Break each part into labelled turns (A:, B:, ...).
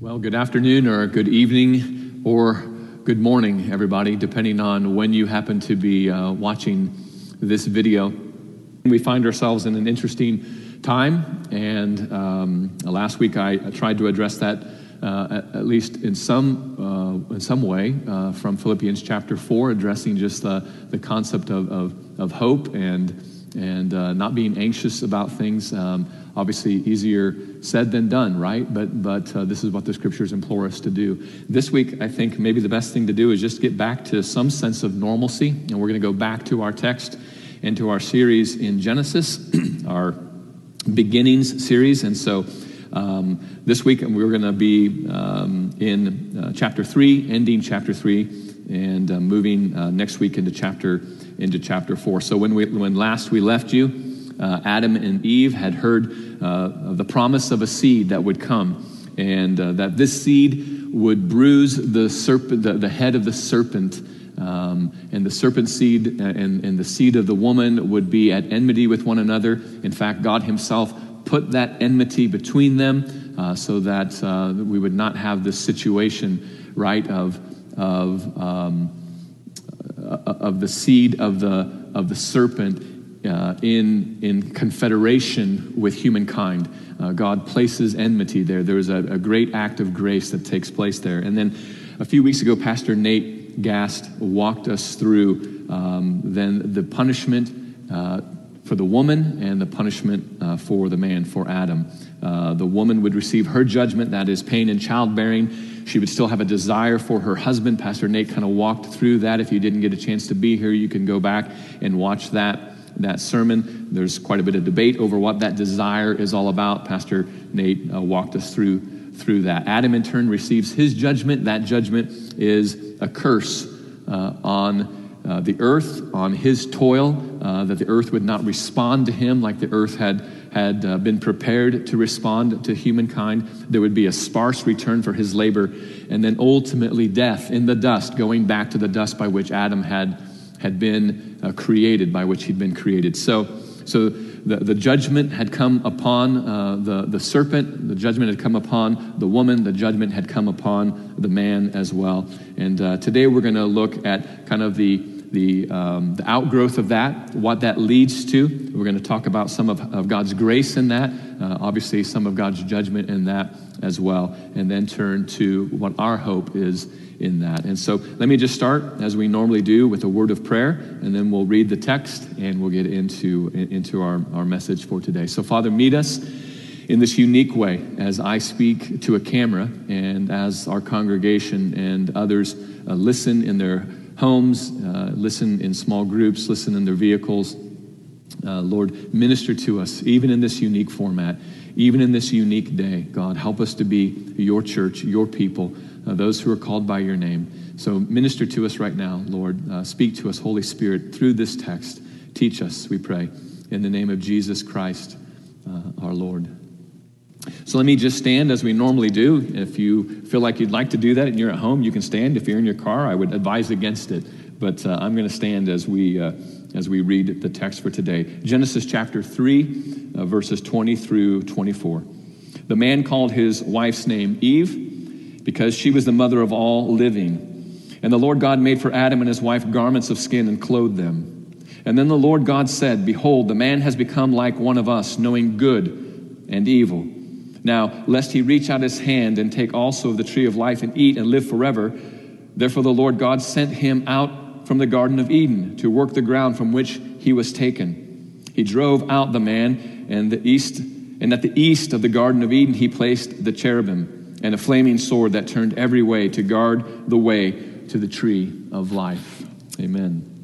A: Well, good afternoon or good evening or good morning, everybody, depending on when you happen to be uh, watching this video. We find ourselves in an interesting time, and um, last week I tried to address that uh, at, least in some, uh, in some way uh, from Philippians chapter 4, addressing just the, the concept of, of, of hope and, and uh, not being anxious about things. Um, obviously easier said than done, right? But, but uh, this is what the scriptures implore us to do. This week, I think maybe the best thing to do is just get back to some sense of normalcy. And we're going to go back to our text and to our series in Genesis, our beginnings series. And so um, this week, we're going to be um, in uh, chapter 3, ending chapter 3, and uh, moving uh, next week into chapter, into chapter 4. So when, we, when last we left you, uh, Adam and Eve had heard uh, of the promise of a seed that would come, and uh, that this seed would bruise the, serpent, the, the head of the serpent. Um, and the serpent seed and, and the seed of the woman would be at enmity with one another. In fact, God Himself put that enmity between them uh, so that uh, we would not have this situation, right, of, of, um, uh, of the seed of the, of the serpent uh, in, in confederation with humankind. Uh, God places enmity there. There's a, a, great act of grace that takes place there. And then a few weeks ago, Pastor Nate Gast walked us through um, then the punishment uh, for the woman and the punishment uh, for the man, for Adam. Uh, the woman would receive her judgment, that is pain and childbearing. She would still have a desire for her husband. Pastor Nate kind of walked through that. If you didn't get a chance to be here, you can go back and watch that that sermon. There's quite a bit of debate over what that desire is all about. Pastor Nate uh, walked us through through that. Adam, in turn, receives his judgment. That judgment is a curse uh, on uh, the earth, on his toil, uh, that the earth would not respond to him like the earth had had uh, been prepared to respond to humankind. There would be a sparse return for his labor, and then ultimately death in the dust, going back to the dust by which Adam had had been uh, created, by which he'd been created. So, so the, the judgment had come upon uh, the, the serpent, the judgment had come upon the woman, the judgment had come upon the man as well. And today we're going to look at kind of the, the, um, the outgrowth of that, what that leads to. We're going to talk about some of, of God's grace in that, uh, obviously, some of God's judgment in that as well, and then turn to what our hope is in that. And so let me just start, as we normally do, with a word of prayer, and then we'll read the text and we'll get into, into our, our message for today. So, Father, meet us in this unique way as I speak to a camera and as our congregation and others uh, listen in their homes, uh, listen in small groups, listen in their vehicles. Uh, Lord, minister to us, even in this unique format, even in this unique day. God, help us to be your church, your people uh, those who are called by your name. So minister to us right now, Lord. Uh, speak to us, Holy Spirit, through this text. Teach us, we pray, in the name of Jesus Christ, uh, our Lord. So let me just stand as we normally do. If you feel like you'd like to do that and you're at home, you can stand. If you're in your car, I would advise against it. But uh, I'm going to stand as we, uh, as we read the text for today. Genesis chapter 3, uh, verses 20 through 24. The man called his wife's name Eve because she was the mother of all living. And the Lord God made for Adam and his wife garments of skin and clothed them. And then the Lord God said, Behold, the man has become like one of us, knowing good and evil. Now, lest he reach out his hand and take also of the tree of life and eat and live forever, therefore the Lord God sent him out from the Garden of Eden to work the ground from which he was taken. He drove out the man, and the east, and at the east of the Garden of Eden he placed the cherubim and a flaming sword that turned every way to guard the way to the tree of life. Amen.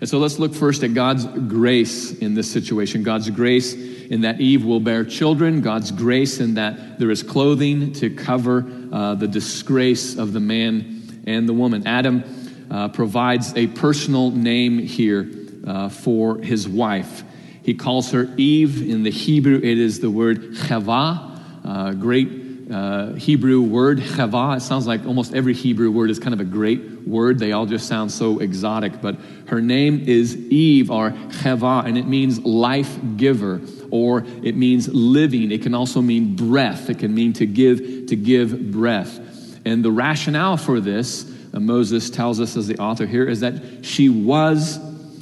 A: And so let's look first at God's grace in this situation. God's grace in that Eve will bear children. God's grace in that there is clothing to cover uh, the disgrace of the man and the woman. Adam uh, provides a personal name here uh, for his wife. He calls her Eve. In the Hebrew, it is the word chava, uh, great uh, Hebrew word, chava. It sounds like almost every Hebrew word is kind of a great word. They all just sound so exotic. But her name is Eve, or chava, and it means life giver, or it means living. It can also mean breath. It can mean to give, to give breath. And the rationale for this, uh, Moses tells us as the author here, is that she was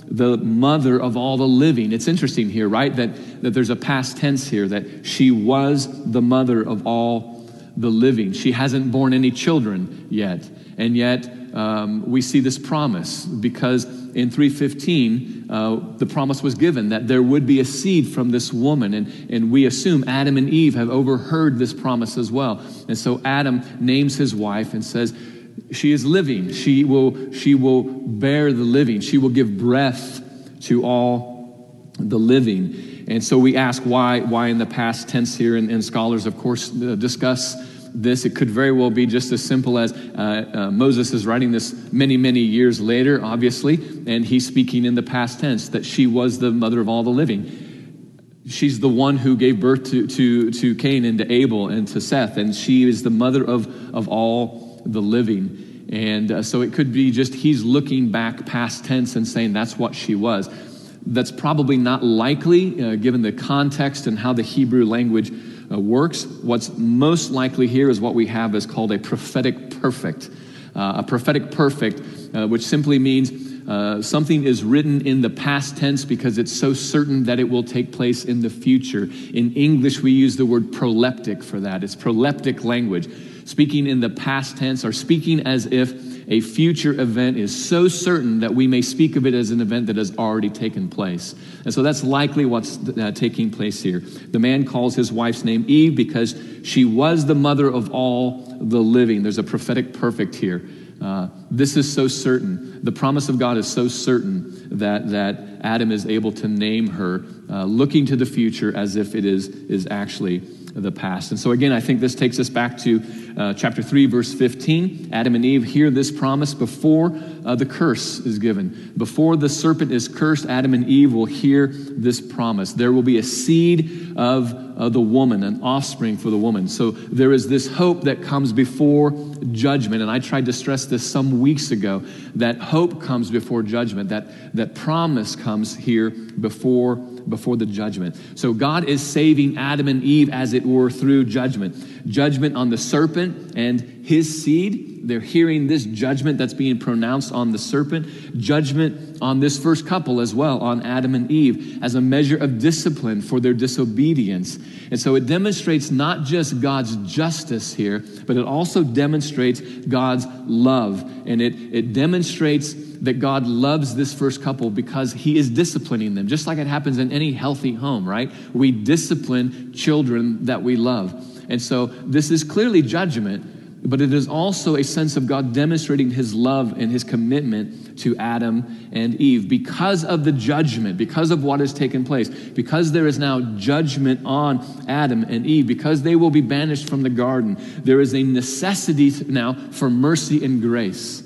A: the mother of all the living. It's interesting here, right? That, that there's a past tense here, that she was the mother of all the living. She hasn't borne any children yet. And yet, um, we see this promise because in 315, uh, the promise was given that there would be a seed from this woman. And, and we assume Adam and Eve have overheard this promise as well. And so Adam names his wife and says, she is living. She will, she will bear the living. She will give breath to all the living. And so we ask why, why in the past tense here, and, and scholars, of course, uh, discuss this. It could very well be just as simple as uh, uh, Moses is writing this many, many years later, obviously, and he's speaking in the past tense that she was the mother of all the living. She's the one who gave birth to, to, to Cain and to Abel and to Seth, and she is the mother of, of all the living. And uh, so it could be just he's looking back past tense and saying that's what she was. That's probably not likely uh, given the context and how the Hebrew language uh, works. What's most likely here is what we have is called a prophetic perfect. Uh, a prophetic perfect, uh, which simply means uh, something is written in the past tense because it's so certain that it will take place in the future. In English, we use the word proleptic for that. It's proleptic language speaking in the past tense, or speaking as if a future event is so certain that we may speak of it as an event that has already taken place. And so that's likely what's uh, taking place here. The man calls his wife's name Eve because she was the mother of all the living. There's a prophetic perfect here. Uh, this is so certain. The promise of God is so certain that, that Adam is able to name her, uh, looking to the future as if it is, is actually the past. And so, again, I think this takes us back to uh, chapter 3, verse 15. Adam and Eve hear this promise before uh, the curse is given. Before the serpent is cursed, Adam and Eve will hear this promise. There will be a seed of uh, the woman, an offspring for the woman. So, there is this hope that comes before judgment. And I tried to stress this some weeks ago that hope comes before judgment, that, that promise comes here before before the judgment. So God is saving Adam and Eve, as it were, through judgment. Judgment on the serpent and his seed. They're hearing this judgment that's being pronounced on the serpent. Judgment on this first couple as well, on Adam and Eve, as a measure of discipline for their disobedience. And so it demonstrates not just God's justice here, but it also demonstrates God's love. And it, it demonstrates that God loves this first couple because he is disciplining them, just like it happens in any healthy home, right? We discipline children that we love. And so this is clearly judgment, but it is also a sense of God demonstrating his love and his commitment to Adam and Eve because of the judgment, because of what has taken place, because there is now judgment on Adam and Eve, because they will be banished from the garden. There is a necessity now for mercy and grace.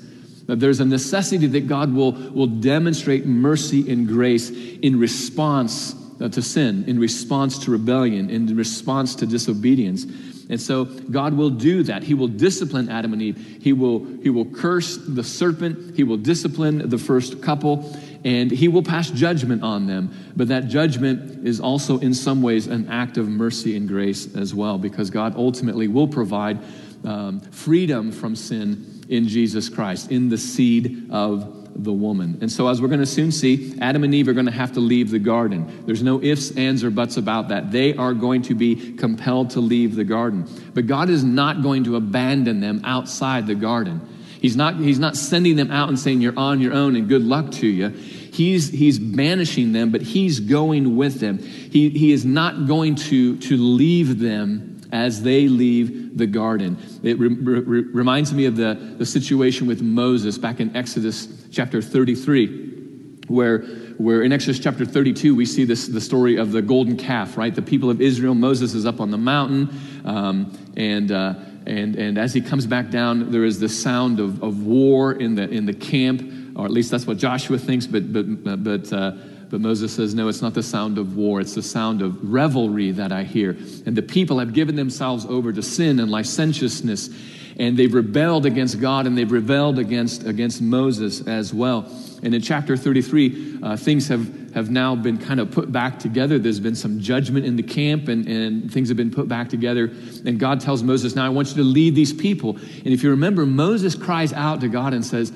A: There's a necessity that God will, will demonstrate mercy and grace in response to sin, in response to rebellion, in response to disobedience. And so God will do that. He will discipline Adam and Eve. He will, he will curse the serpent. He will discipline the first couple. And he will pass judgment on them. But that judgment is also, in some ways, an act of mercy and grace as well, because God ultimately will provide um, freedom from sin in Jesus Christ, in the seed of the woman. And so, as we're going to soon see, Adam and Eve are going to have to leave the garden. There's no ifs, ands, or buts about that. They are going to be compelled to leave the garden. But God is not going to abandon them outside the garden. He's not, he's not sending them out and saying, You're on your own and good luck to you. He's, he's banishing them, but he's going with them. He, he is not going to, to leave them as they leave the garden. It re- re- reminds me of the, the situation with Moses back in Exodus chapter 33, where, where in Exodus chapter 32, we see this, the story of the golden calf, right? The people of Israel, Moses is up on the mountain, um, and, uh, and, and as he comes back down, there is the sound of, of war in the, in the camp, or at least that's what Joshua thinks, but, but, but uh, But Moses says, No, it's not the sound of war, it's the sound of revelry that I hear. And the people have given themselves over to sin and licentiousness, and they've rebelled against God and they've rebelled against, against Moses as well. And in chapter 33, uh, things have, have now been kind of put back together. There's been some judgment in the camp, and, and things have been put back together. And God tells Moses, Now I want you to lead these people. And if you remember, Moses cries out to God and says,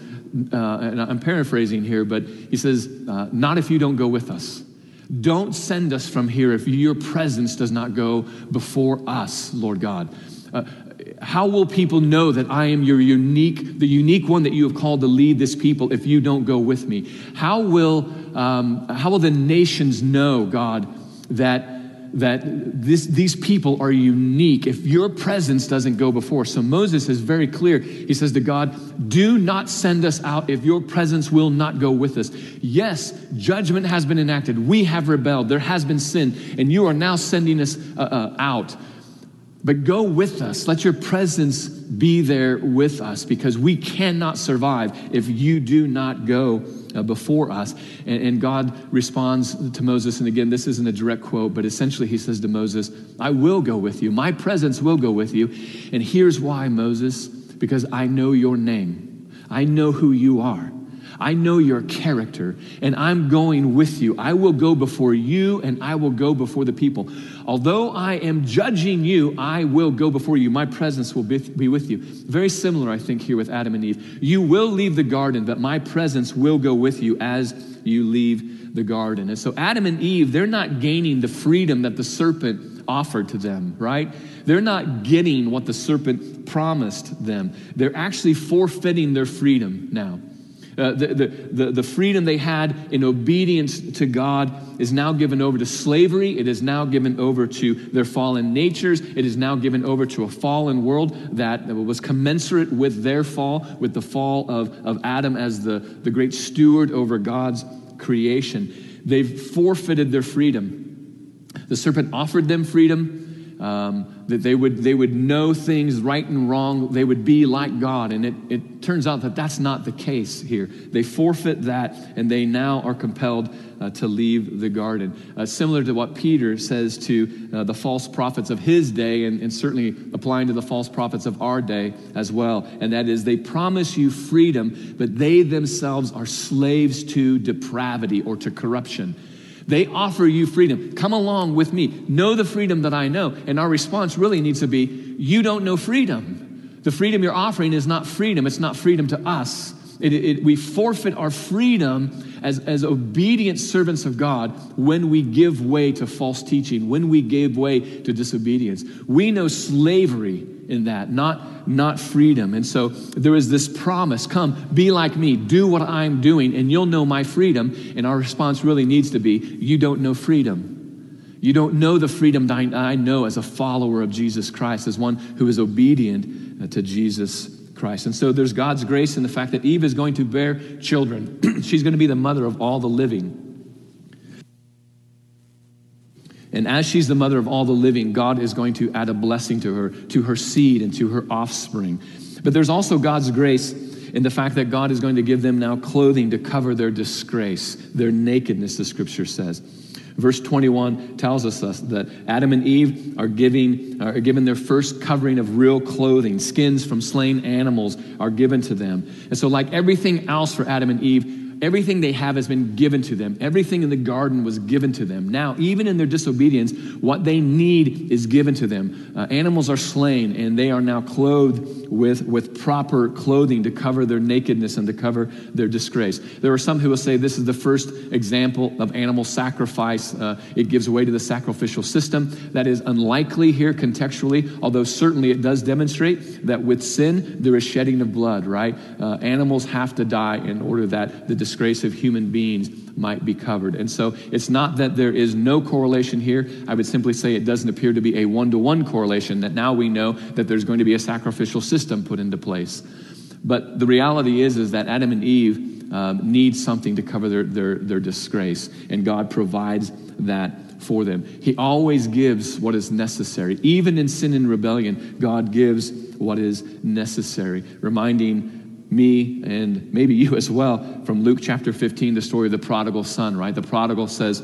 A: uh, and I'm paraphrasing here, but he says, uh, Not if you don't go with us. Don't send us from here if your presence does not go before us, Lord God. Uh, how will people know that I am your unique, the unique one that you have called to lead this people if you don't go with me? How will, um, how will the nations know, God, that that this, these people are unique if your presence doesn't go before. So Moses is very clear. He says to God, Do not send us out if your presence will not go with us. Yes, judgment has been enacted. We have rebelled. There has been sin, and you are now sending us uh, uh, out. But go with us. Let your presence be there with us because we cannot survive if you do not go uh, before us. And, and God responds to Moses, and again, this isn't a direct quote, but essentially he says to Moses, I will go with you. My presence will go with you. And here's why, Moses, because I know your name, I know who you are. I know your character, and I'm going with you. I will go before you, and I will go before the people. Although I am judging you, I will go before you. My presence will be with you. Very similar, I think, here with Adam and Eve. You will leave the garden, but my presence will go with you as you leave the garden. And so, Adam and Eve, they're not gaining the freedom that the serpent offered to them, right? They're not getting what the serpent promised them. They're actually forfeiting their freedom now. Uh, the, the, the, the freedom they had in obedience to God is now given over to slavery. It is now given over to their fallen natures. It is now given over to a fallen world that was commensurate with their fall, with the fall of, of Adam as the, the great steward over God's creation. They've forfeited their freedom. The serpent offered them freedom. Um, that they would, they would know things right and wrong. They would be like God. And it, it turns out that that's not the case here. They forfeit that, and they now are compelled uh, to leave the garden. Uh, similar to what Peter says to uh, the false prophets of his day, and, and certainly applying to the false prophets of our day as well. And that is, they promise you freedom, but they themselves are slaves to depravity or to corruption. They offer you freedom. Come along with me. Know the freedom that I know. And our response really needs to be you don't know freedom. The freedom you're offering is not freedom, it's not freedom to us. It, it, we forfeit our freedom as, as obedient servants of God when we give way to false teaching, when we give way to disobedience. We know slavery in that, not, not freedom. And so there is this promise come, be like me, do what I'm doing, and you'll know my freedom. And our response really needs to be, you don't know freedom. You don't know the freedom I know as a follower of Jesus Christ, as one who is obedient uh, to Jesus Christ. And so there's God's grace in the fact that Eve is going to bear children. She's going to be the mother of all the living. And as she's the mother of all the living, God is going to add a blessing to her, to her seed, and to her offspring. But there's also God's grace in the fact that God is going to give them now clothing to cover their disgrace, their nakedness, the scripture says. Verse 21 tells us that Adam and Eve are, giving, are given their first covering of real clothing. Skins from slain animals are given to them. And so, like everything else for Adam and Eve, Everything they have has been given to them. Everything in the garden was given to them. Now, even in their disobedience, what they need is given to them. Uh, animals are slain, and they are now clothed with, with proper clothing to cover their nakedness and to cover their disgrace. There are some who will say this is the first example of animal sacrifice. Uh, it gives way to the sacrificial system. That is unlikely here contextually, although certainly it does demonstrate that with sin, there is shedding of blood, right? Uh, animals have to die in order that the disgrace of human beings might be covered. And so it's not that there is no correlation here. I would simply say it doesn't appear to be a one to one correlation, that now we know that there's going to be a sacrificial system put into place. But the reality is, is that Adam and Eve um, need something to cover their, their, their disgrace, and God provides that for them. He always gives what is necessary. Even in sin and rebellion, God gives what is necessary, reminding me and maybe you as well from Luke chapter 15, the story of the prodigal son, right? The prodigal says,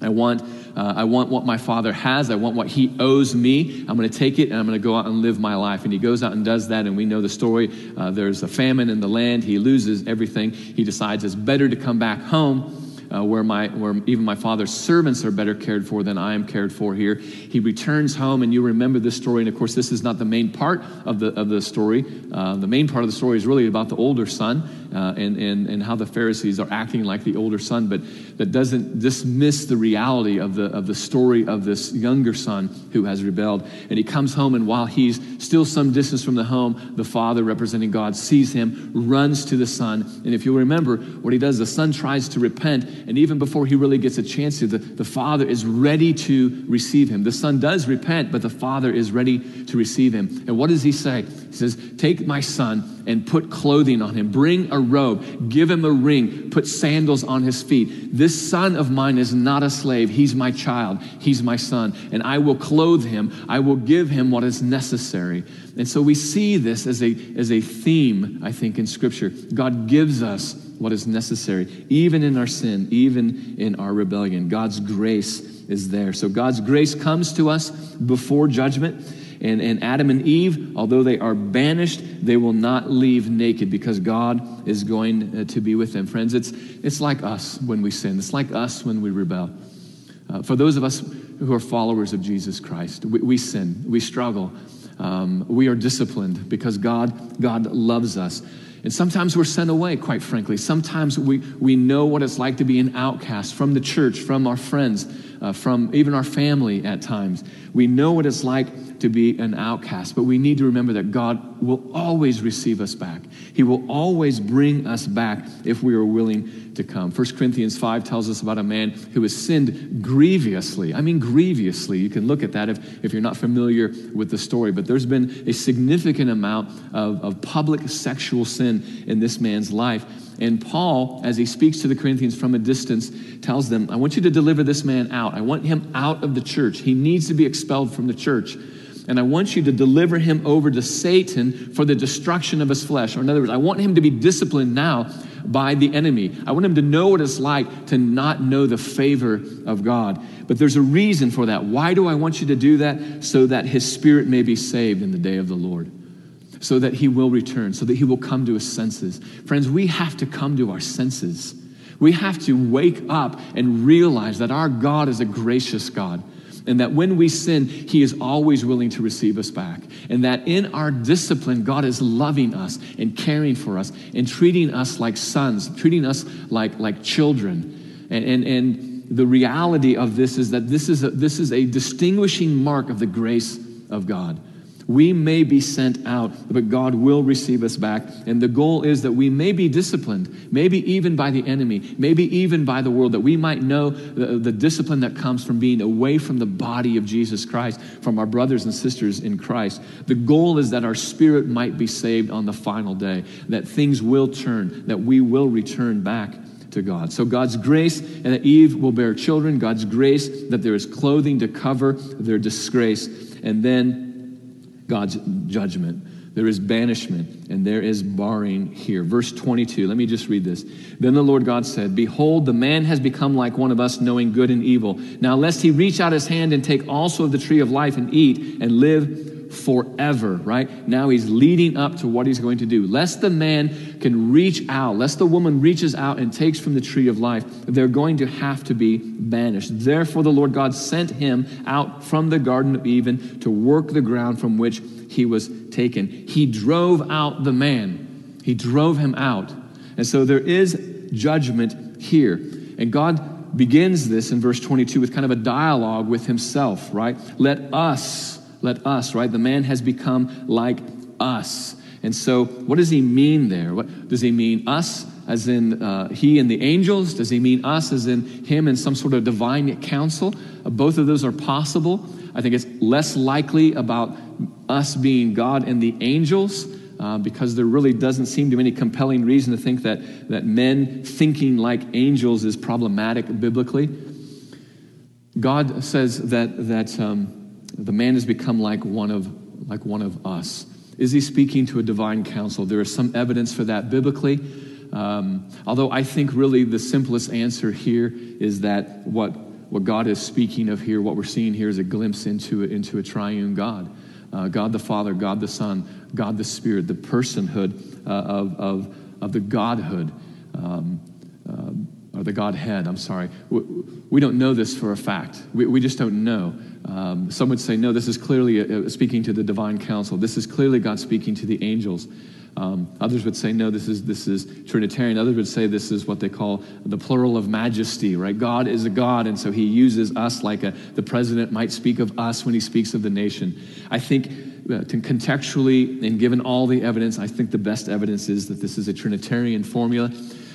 A: I want, uh, I want what my father has. I want what he owes me. I'm going to take it and I'm going to go out and live my life. And he goes out and does that. And we know the story. Uh, there's a famine in the land. He loses everything. He decides it's better to come back home uh, where, my, where even my father's servants are better cared for than I am cared for here. He returns home, and you remember this story. And of course, this is not the main part of the, of the story. Uh, the main part of the story is really about the older son uh, and, and, and how the Pharisees are acting like the older son, but that doesn't dismiss the reality of the, of the story of this younger son who has rebelled. And he comes home, and while he's still some distance from the home, the father, representing God, sees him, runs to the son. And if you'll remember, what he does, the son tries to repent, and even before he really gets a chance to, the, the father is ready to receive him. The son does repent, but the father is ready to receive him. And what does he say? He says, Take my son and put clothing on him. Bring a robe. Give him a ring. Put sandals on his feet. This son of mine is not a slave. He's my child. He's my son. And I will clothe him. I will give him what is necessary. And so we see this as a, as a theme, I think, in Scripture. God gives us what is necessary, even in our sin, even in our rebellion. God's grace is there. So God's grace comes to us before judgment. And, and Adam and Eve, although they are banished, they will not leave naked because God is going uh, to be with them. Friends, it's, it's like us when we sin, it's like us when we rebel. Uh, for those of us who are followers of Jesus Christ, we, we sin, we struggle, um, we are disciplined because God, God loves us. And sometimes we're sent away, quite frankly. Sometimes we, we know what it's like to be an outcast from the church, from our friends, uh, from even our family at times. We know what it's like to be an outcast, but we need to remember that God will always receive us back. He will always bring us back if we are willing to come. 1 Corinthians 5 tells us about a man who has sinned grievously. I mean, grievously. You can look at that if, if you're not familiar with the story, but there's been a significant amount of, of public sexual sin in this man's life. And Paul, as he speaks to the Corinthians from a distance, tells them, I want you to deliver this man out. I want him out of the church. He needs to be expelled from the church. And I want you to deliver him over to Satan for the destruction of his flesh. Or, in other words, I want him to be disciplined now by the enemy. I want him to know what it's like to not know the favor of God. But there's a reason for that. Why do I want you to do that? So that his spirit may be saved in the day of the Lord so that he will return, so that he will come to his senses. Friends, we have to come to our senses. We have to wake up and realize that our God is a gracious God. And that when we sin, He is always willing to receive us back. And that in our discipline, God is loving us and caring for us and treating us like sons, treating us like, like children. And, and, and the reality of this is that this is, a, this is a distinguishing mark of the grace of God. We may be sent out, but God will receive us back. And the goal is that we may be disciplined, maybe even by the enemy, maybe even by the world, that we might know the, the, discipline that comes from being away from the body of Jesus Christ, from our brothers and sisters in Christ. The goal is that our spirit might be saved on the final day, that things will turn, that we will return back to God. So God's grace and that Eve will bear children, God's grace that there is clothing to cover their disgrace, and then God's judgment. There is banishment and there is barring here. Verse 22, let me just read this. Then the Lord God said, Behold, the man has become like one of us, knowing good and evil. Now, lest he reach out his hand and take also of the tree of life and eat and live forever, right? Now he's leading up to what he's going to do. Lest the man can reach out, lest the woman reaches out and takes from the tree of life, they're going to have to be banished. Therefore, the Lord God sent him out from the Garden of Eden to work the ground from which he was taken. He drove out the man, he drove him out. And so there is judgment here. And God begins this in verse 22 with kind of a dialogue with himself, right? Let us let us, right? The man has become like us. And so, what does he mean there? What does he mean us as in uh, he and the angels? Does he mean us as in him and some sort of divine council? Uh, both of those are possible. I think it's less likely about us being God and the angels. Uh, because there really doesn't seem to be any compelling reason to think that, that men thinking like angels is problematic biblically. God says that, that um, the man has become like one of, like one of us. Is he speaking to a divine council? There is some evidence for that biblically. Um, although I think really the simplest answer here is that what, what God is speaking of here, what we're seeing here, is a glimpse into, into a triune God. Uh, God the Father, God the Son, God the Spirit, the personhood uh, of, of, of the Godhood, um, uh, or the Godhead, I'm sorry. We, we, don't know this for a fact. We, we just don't know. Um, some would say, no, this is clearly a, a speaking to the divine council. This is clearly God speaking to the angels. Um, others would say, no, this is, this is Trinitarian. Others would say this is what they call the plural of majesty, right? God is a God, and so he uses us like a, the president might speak of us when he speaks of the nation. I think uh, contextually and given all the evidence, I think the best evidence is that this is a Trinitarian formula.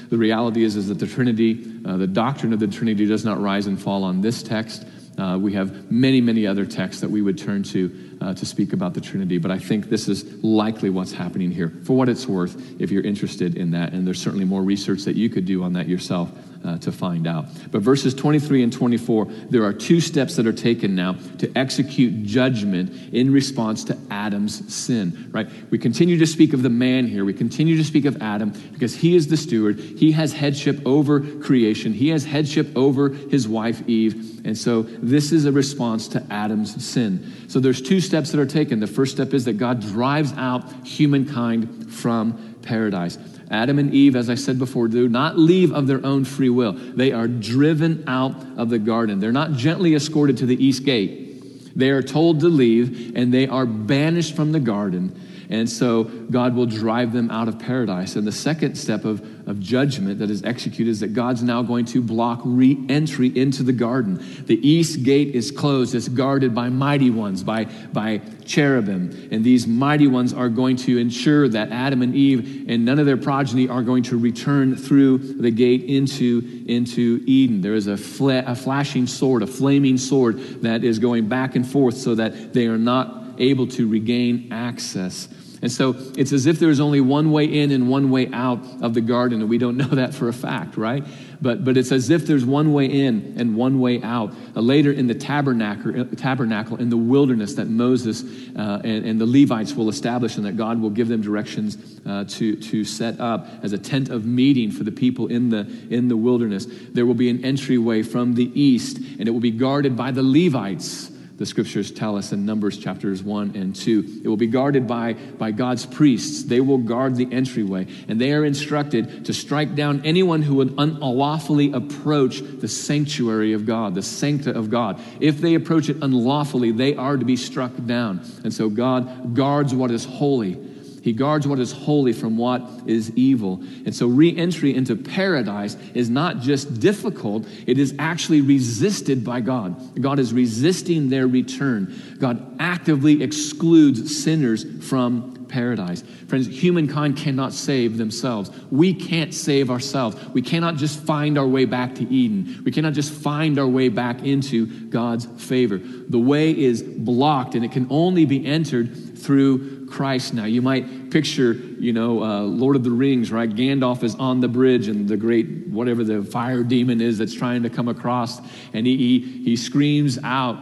A: The reality is, is that the Trinity, uh, the doctrine of the Trinity does not rise and fall on this text. Uh, we have many, many other texts that we would turn to uh, to speak about the Trinity, but I think this is likely what's happening here. For what it's worth, if you're interested in that, and there's certainly more research that you could do on that yourself uh, to find out. But verses 23 and 24, there are two steps that are taken now to execute judgment in response to Adam's sin, right? We continue to speak of the man here. We continue to speak of Adam because he is the steward. He has headship over creation, he has headship over his wife Eve. And so this is a response to Adam's sin. So there's two steps that are taken. The first step is that God drives out humankind from paradise. Adam and Eve, as I said before, do not leave of their own free will. They are driven out of the garden. They're not gently escorted to the east gate. They are told to leave, and they are banished from the garden. And so God will drive them out of paradise. And the second step of, of judgment that is executed is that God's now going to block re entry into the garden. The east gate is closed, it's guarded by mighty ones, by, by cherubim. And these mighty ones are going to ensure that Adam and Eve and none of their progeny are going to return through the gate into, into Eden. There is a, fla- a flashing sword, a flaming sword that is going back and forth so that they are not able to regain access. And so it's as if there's only one way in and one way out of the garden, and we don't know that for a fact, right? But, but it's as if there's one way in and one way out. Uh, later in the tabernacle, uh, tabernacle, in the wilderness that Moses uh, and, and, the Levites will establish, and that God will give them directions uh, to, to set up as a tent of meeting for the people in the, in the wilderness. There will be an entryway from the east, and it will be guarded by the Levites the scriptures tell us in Numbers chapters 1 and 2. It will be guarded by, by God's priests. They will guard the entryway, and they are instructed to strike down anyone who would unlawfully approach the sanctuary of God, the sancta of God. If they approach it unlawfully, they are to be struck down. And so God guards what is holy he guards what is holy from what is evil. And so re entry into paradise is not just difficult, it is actually resisted by God. God is resisting their return. God actively excludes sinners from paradise. Friends, humankind cannot save themselves. We can't save ourselves. We cannot just find our way back to Eden. We cannot just find our way back into God's favor. The way is blocked and it can only be entered through Christ now. You might picture, you know, uh, Lord of the Rings, right? Gandalf is on the bridge and the great, whatever the fire demon is that's trying to come across, and he, he, he screams out,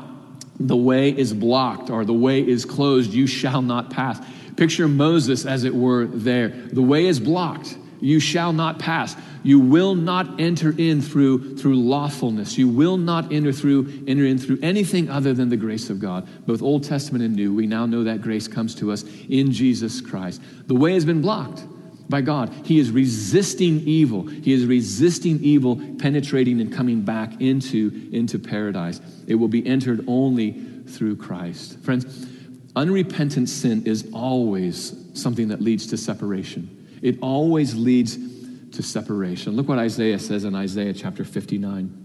A: The way is blocked, or the way is closed, you shall not pass. Picture Moses, as it were, there. The way is blocked, you shall not pass. You will not enter in through, through lawfulness. You will not enter through enter in through anything other than the grace of God. Both Old Testament and New, we now know that grace comes to us in Jesus Christ. The way has been blocked by God. He is resisting evil. He is resisting evil, penetrating and coming back into, into paradise. It will be entered only through Christ. Friends, unrepentant sin is always something that leads to separation. It always leads to separation. Look what Isaiah says in Isaiah chapter 59.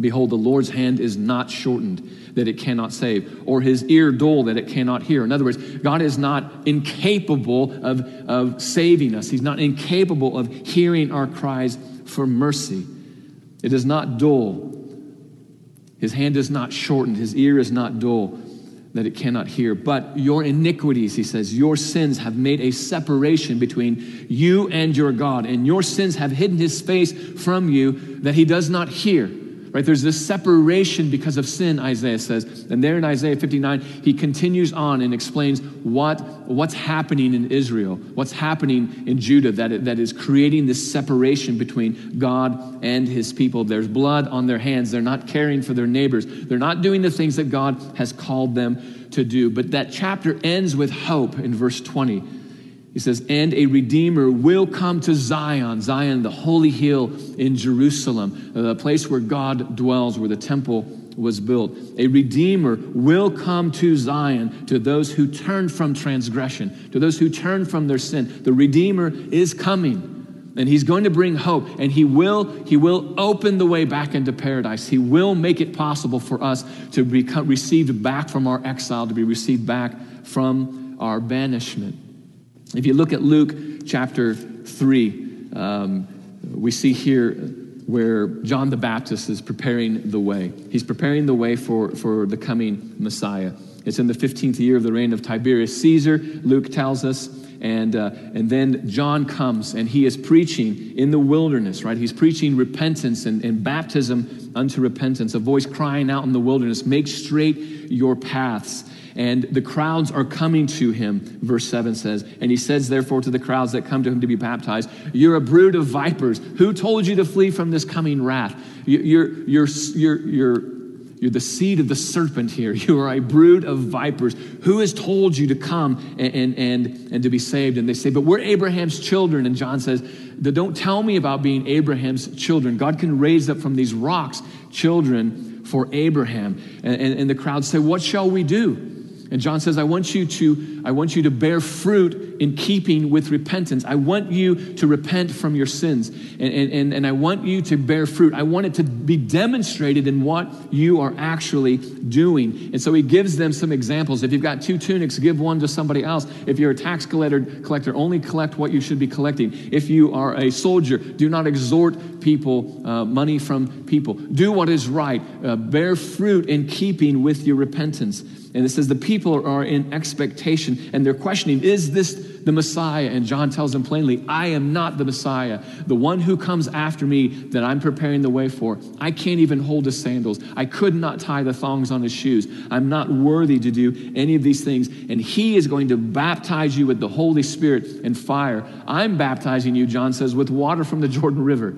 A: Behold, the Lord's hand is not shortened that it cannot save, or his ear dull that it cannot hear. In other words, God is not incapable of, of saving us, He's not incapable of hearing our cries for mercy. It is not dull. His hand is not shortened, his ear is not dull that it cannot hear. But your iniquities, he says, your sins have made a separation between you and your God, and your sins have hidden his face from you that he does not hear. Right? There's this separation because of sin, Isaiah says. And there in Isaiah 59, he continues on and explains what, what's happening in Israel, what's happening in Judah that, that is creating this separation between God and his people. There's blood on their hands. They're not caring for their neighbors. They're not doing the things that God has called them to do. But that chapter ends with hope in verse 20 he says, and a redeemer will come to Zion, Zion, the holy hill in Jerusalem, uh, the place where God dwells, where the temple was built. A redeemer will come to Zion to those who turn from transgression, to those who turn from their sin. The redeemer is coming. And he's going to bring hope, and he will, he will open the way back into paradise. He will make it possible for us to be received back from our exile, to be received back from our banishment. If you look at Luke chapter 3, um, we see here where John the Baptist is preparing the way. He's preparing the way for, for the coming Messiah. It's in the 15th year of the reign of Tiberius Caesar, Luke tells us. And, uh, and then John comes and he is preaching in the wilderness, right? He's preaching repentance and, and baptism unto repentance, a voice crying out in the wilderness, make straight your paths and the crowds are coming to him, verse 7 says. And he says, therefore, to the crowds that come to him to be baptized, You're a brood of vipers. Who told you to flee from this coming wrath? You're, you're, you're, you're, you're the seed of the serpent here. You are a brood of vipers. Who has told you to come and, and, and, and to be saved? And they say, But we're Abraham's children. And John says, Don't tell me about being Abraham's children. God can raise up from these rocks children for Abraham. And, and, and the crowd say, What shall we do? And John says, I want you to, I want you to bear fruit in keeping with repentance. I want you to repent from your sins. And, and, and I want you to bear fruit. I want it to be demonstrated in what you are actually doing. And so he gives them some examples. If you've got two tunics, give one to somebody else. If you're a tax collector, collector only collect what you should be collecting. If you are a soldier, do not extort people uh, money from people. Do what is right. Uh, bear fruit in keeping with your repentance. And it says the people are in expectation and they're questioning, is this the Messiah? And John tells them plainly, I am not the Messiah. The one who comes after me that I'm preparing the way for. I can't even hold his sandals. I could not tie the thongs on his shoes. I'm not worthy to do any of these things. And he is going to baptize you with the Holy Spirit and fire. I'm baptizing you, John says, with water from the Jordan River.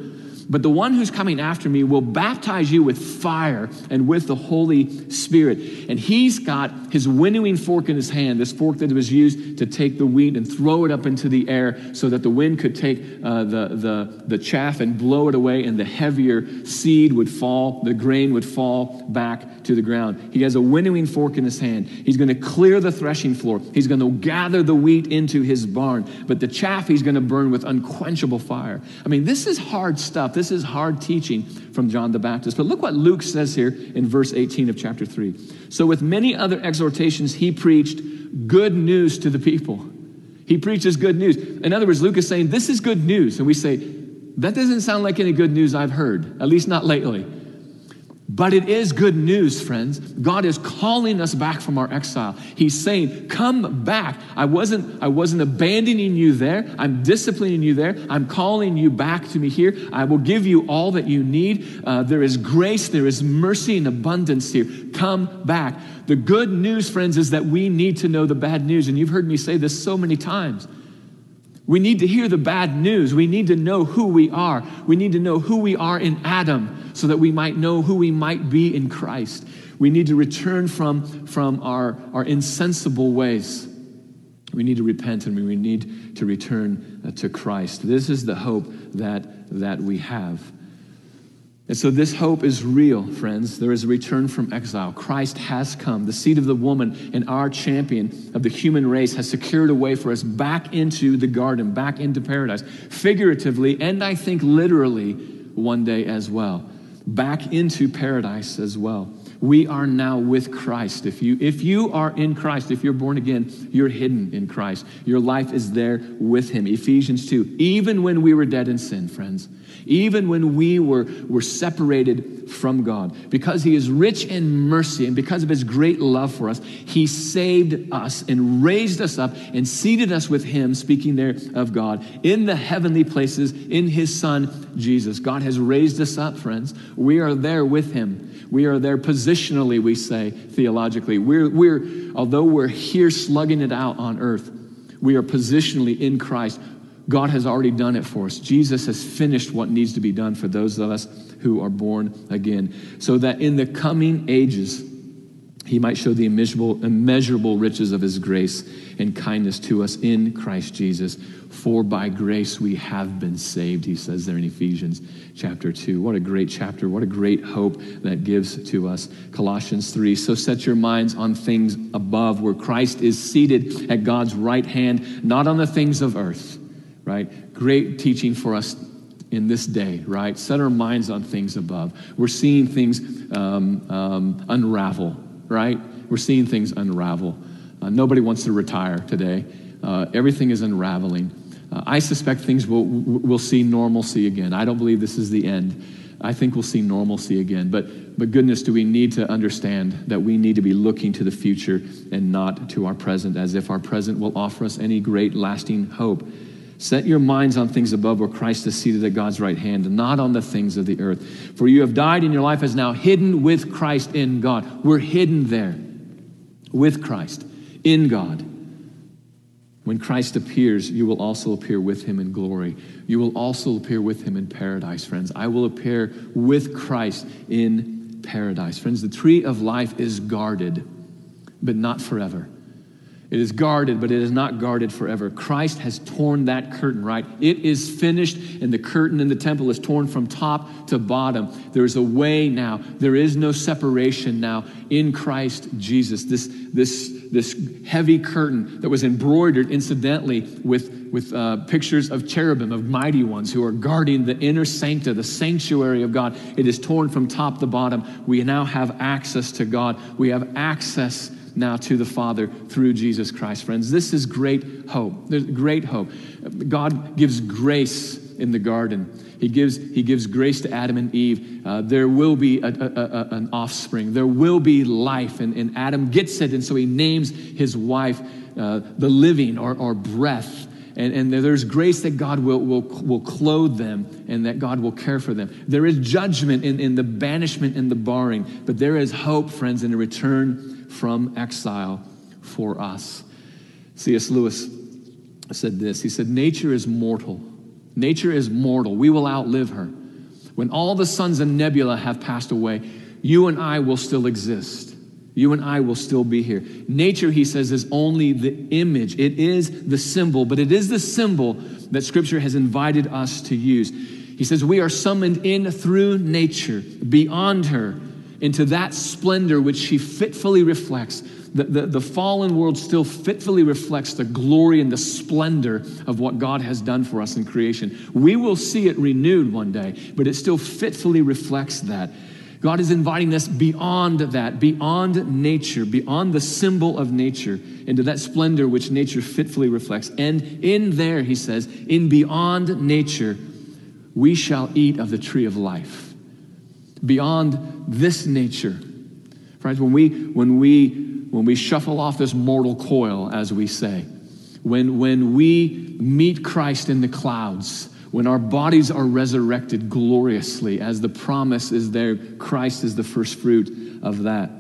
A: But the one who's coming after me will baptize you with fire and with the Holy Spirit. And he's got his winnowing fork in his hand, this fork that was used to take the wheat and throw it up into the air so that the wind could take uh, the, the, the chaff and blow it away, and the heavier seed would fall, the grain would fall back to the ground. He has a winnowing fork in his hand. He's going to clear the threshing floor, he's going to gather the wheat into his barn, but the chaff he's going to burn with unquenchable fire. I mean, this is hard stuff. This is hard teaching from John the Baptist. But look what Luke says here in verse 18 of chapter 3. So, with many other exhortations, he preached good news to the people. He preaches good news. In other words, Luke is saying, This is good news. And we say, That doesn't sound like any good news I've heard, at least not lately. But it is good news, friends. God is calling us back from our exile. He's saying, Come back. I wasn't, I wasn't abandoning you there. I'm disciplining you there. I'm calling you back to me here. I will give you all that you need. Uh, there is grace, there is mercy and abundance here. Come back. The good news, friends, is that we need to know the bad news. And you've heard me say this so many times. We need to hear the bad news. We need to know who we are. We need to know who we are in Adam so that we might know who we might be in Christ. We need to return from, from our, our insensible ways. We need to repent and we need to return uh, to Christ. This is the hope that, that we have. And so this hope is real, friends. There is a return from exile. Christ has come. The seed of the woman and our champion of the human race has secured a way for us back into the garden, back into paradise, figuratively, and I think literally one day as well. Back into paradise as well. We are now with Christ. If you, if you are in Christ, if you're born again, you're hidden in Christ. Your life is there with Him. Ephesians 2. Even when we were dead in sin, friends, even when we were, were separated from God. Because He is rich in mercy and because of His great love for us, He saved us and raised us up and seated us with Him, speaking there of God, in the heavenly places in His Son, Jesus. God has raised us up, friends. We are there with Him. We are there positionally, we say theologically. We're, we're, although we're here slugging it out on earth, we are positionally in Christ God has already done it for us. Jesus has finished what needs to be done for those of us who are born again, so that in the coming ages, he might show the immeasurable, immeasurable riches of his grace and kindness to us in Christ Jesus. For by grace we have been saved, he says there in Ephesians chapter 2. What a great chapter. What a great hope that gives to us. Colossians 3. So set your minds on things above, where Christ is seated at God's right hand, not on the things of earth right? Great teaching for us in this day, right? Set our minds on things above. We're seeing things um, um, unravel, right? We're seeing things unravel. Uh, nobody wants to retire today. Uh, everything is unraveling. Uh, I suspect things will will see normalcy again. I don't believe this is the end. I think we'll see normalcy again. But but goodness, do we need to understand that we need to be looking to the future and not to our present, as if our present will offer us any great lasting hope. Set your minds on things above where Christ is seated at God's right hand, and not on the things of the earth. For you have died, and your life is now hidden with Christ in God. We're hidden there with Christ in God. When Christ appears, you will also appear with him in glory. You will also appear with him in paradise, friends. I will appear with Christ in paradise. Friends, the tree of life is guarded, but not forever. It is guarded, but it is not guarded forever. Christ has torn that curtain, right? It is finished, and the curtain in the temple is torn from top to bottom. There is a way now. There is no separation now in Christ Jesus. This, this, this heavy curtain that was embroidered, incidentally, with, with uh, pictures of cherubim, of mighty ones who are guarding the inner sancta, the sanctuary of God. It is torn from top to bottom. We now have access to God. We have access now to the Father through Jesus Christ, friends. This is great hope. There's great hope. God gives grace in the garden. He gives, he gives grace to Adam and Eve. Uh, there will be a, a, a, an offspring. There will be life. And, and Adam gets it, and so he names his wife uh, the living or, or breath. And, and, there's grace that God will, will, will clothe them and that God will care for them. There is judgment in, in the banishment and the barring, but there is hope, friends, in a return from exile for us. C.S. Lewis said this He said, Nature is mortal. Nature is mortal. We will outlive her. When all the suns and nebula have passed away, you and I will still exist. You and I will still be here. Nature, he says, is only the image. It is the symbol, but it is the symbol that Scripture has invited us to use. He says, We are summoned in through nature, beyond her, into that splendor which she fitfully reflects. The, the, the, fallen world still fitfully reflects the glory and the splendor of what God has done for us in creation. We will see it renewed one day, but it still fitfully reflects that. God is inviting us beyond that, beyond nature, beyond the symbol of nature, into that splendor which nature fitfully reflects. And in there, he says, in beyond nature, we shall eat of the tree of life beyond this nature. Friends, when we, when we, when we shuffle off this mortal coil, as we say, when, when we meet Christ in the clouds, when our bodies are resurrected gloriously, as the promise is there, Christ is the first fruit of that.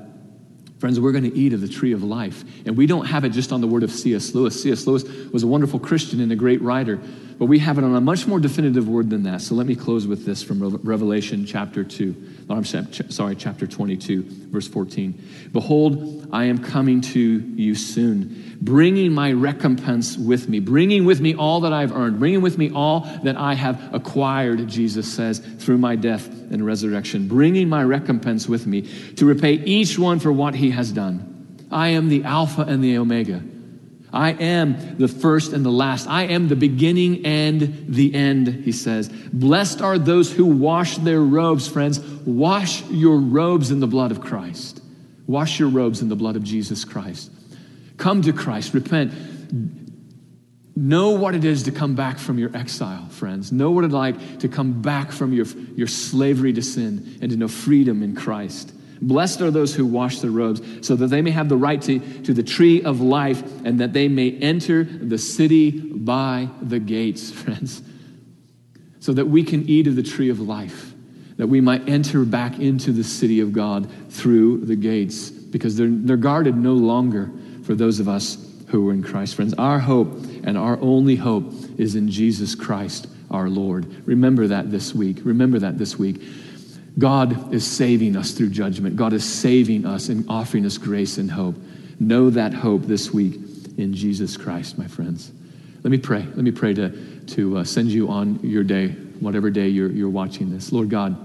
A: Friends, we're going to eat of the tree of life. And we don't have it just on the word of C.S. Lewis. C.S. Lewis was a wonderful Christian and a great writer, but we have it on a much more definitive word than that. So let me close with this from Revelation chapter 2. I'm sorry, chapter 22, verse 14. Behold, I am coming to you soon, bringing my recompense with me, bringing with me all that I've earned, bringing with me all that I have acquired, Jesus says, through my death and resurrection, bringing my recompense with me to repay each one for what he has done. I am the Alpha and the Omega. I am the first and the last. I am the beginning and the end, he says. Blessed are those who wash their robes, friends. Wash your robes in the blood of Christ. Wash your robes in the blood of Jesus Christ. Come to Christ, repent. Know what it is to come back from your exile, friends. Know what it's like to come back from your, your slavery to sin and to know freedom in Christ. Blessed are those who wash their robes, so that they may have the right to, to the tree of life and that they may enter the city by the gates, friends. So that we can eat of the tree of life, that we might enter back into the city of God through the gates, because they're, they're guarded no longer for those of us who are in Christ. Friends, our hope and our only hope is in Jesus Christ our Lord. Remember that this week. Remember that this week. God is saving us through judgment. God is saving us and offering us grace and hope. Know that hope this week in Jesus Christ, my friends. Let me pray. Let me pray to, to uh, send you on your day, whatever day you're, you're watching this. Lord God,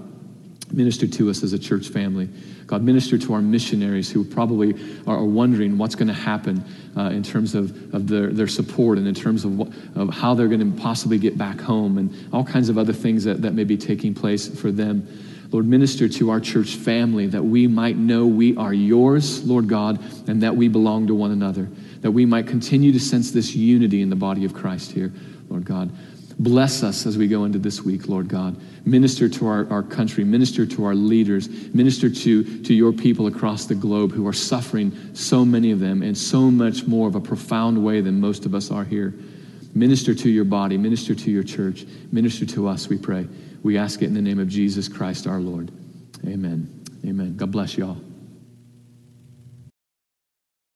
A: minister to us as a church family. God, minister to our missionaries who probably are wondering what's going to happen uh, in terms of, of their, their support and in terms of, what, of how they're going to possibly get back home and all kinds of other things that, that may be taking place for them. Lord, minister to our church family that we might know we are yours, Lord God, and that we belong to one another, that we might continue to sense this unity in the body of Christ here, Lord God. Bless us as we go into this week, Lord God. Minister to our, our country, minister to our leaders, minister to, to your people across the globe who are suffering, so many of them, in so much more of a profound way than most of us are here. Minister to your body, minister to your church, minister to us, we pray. We ask it in the name of Jesus Christ our Lord. Amen. Amen. God bless you all.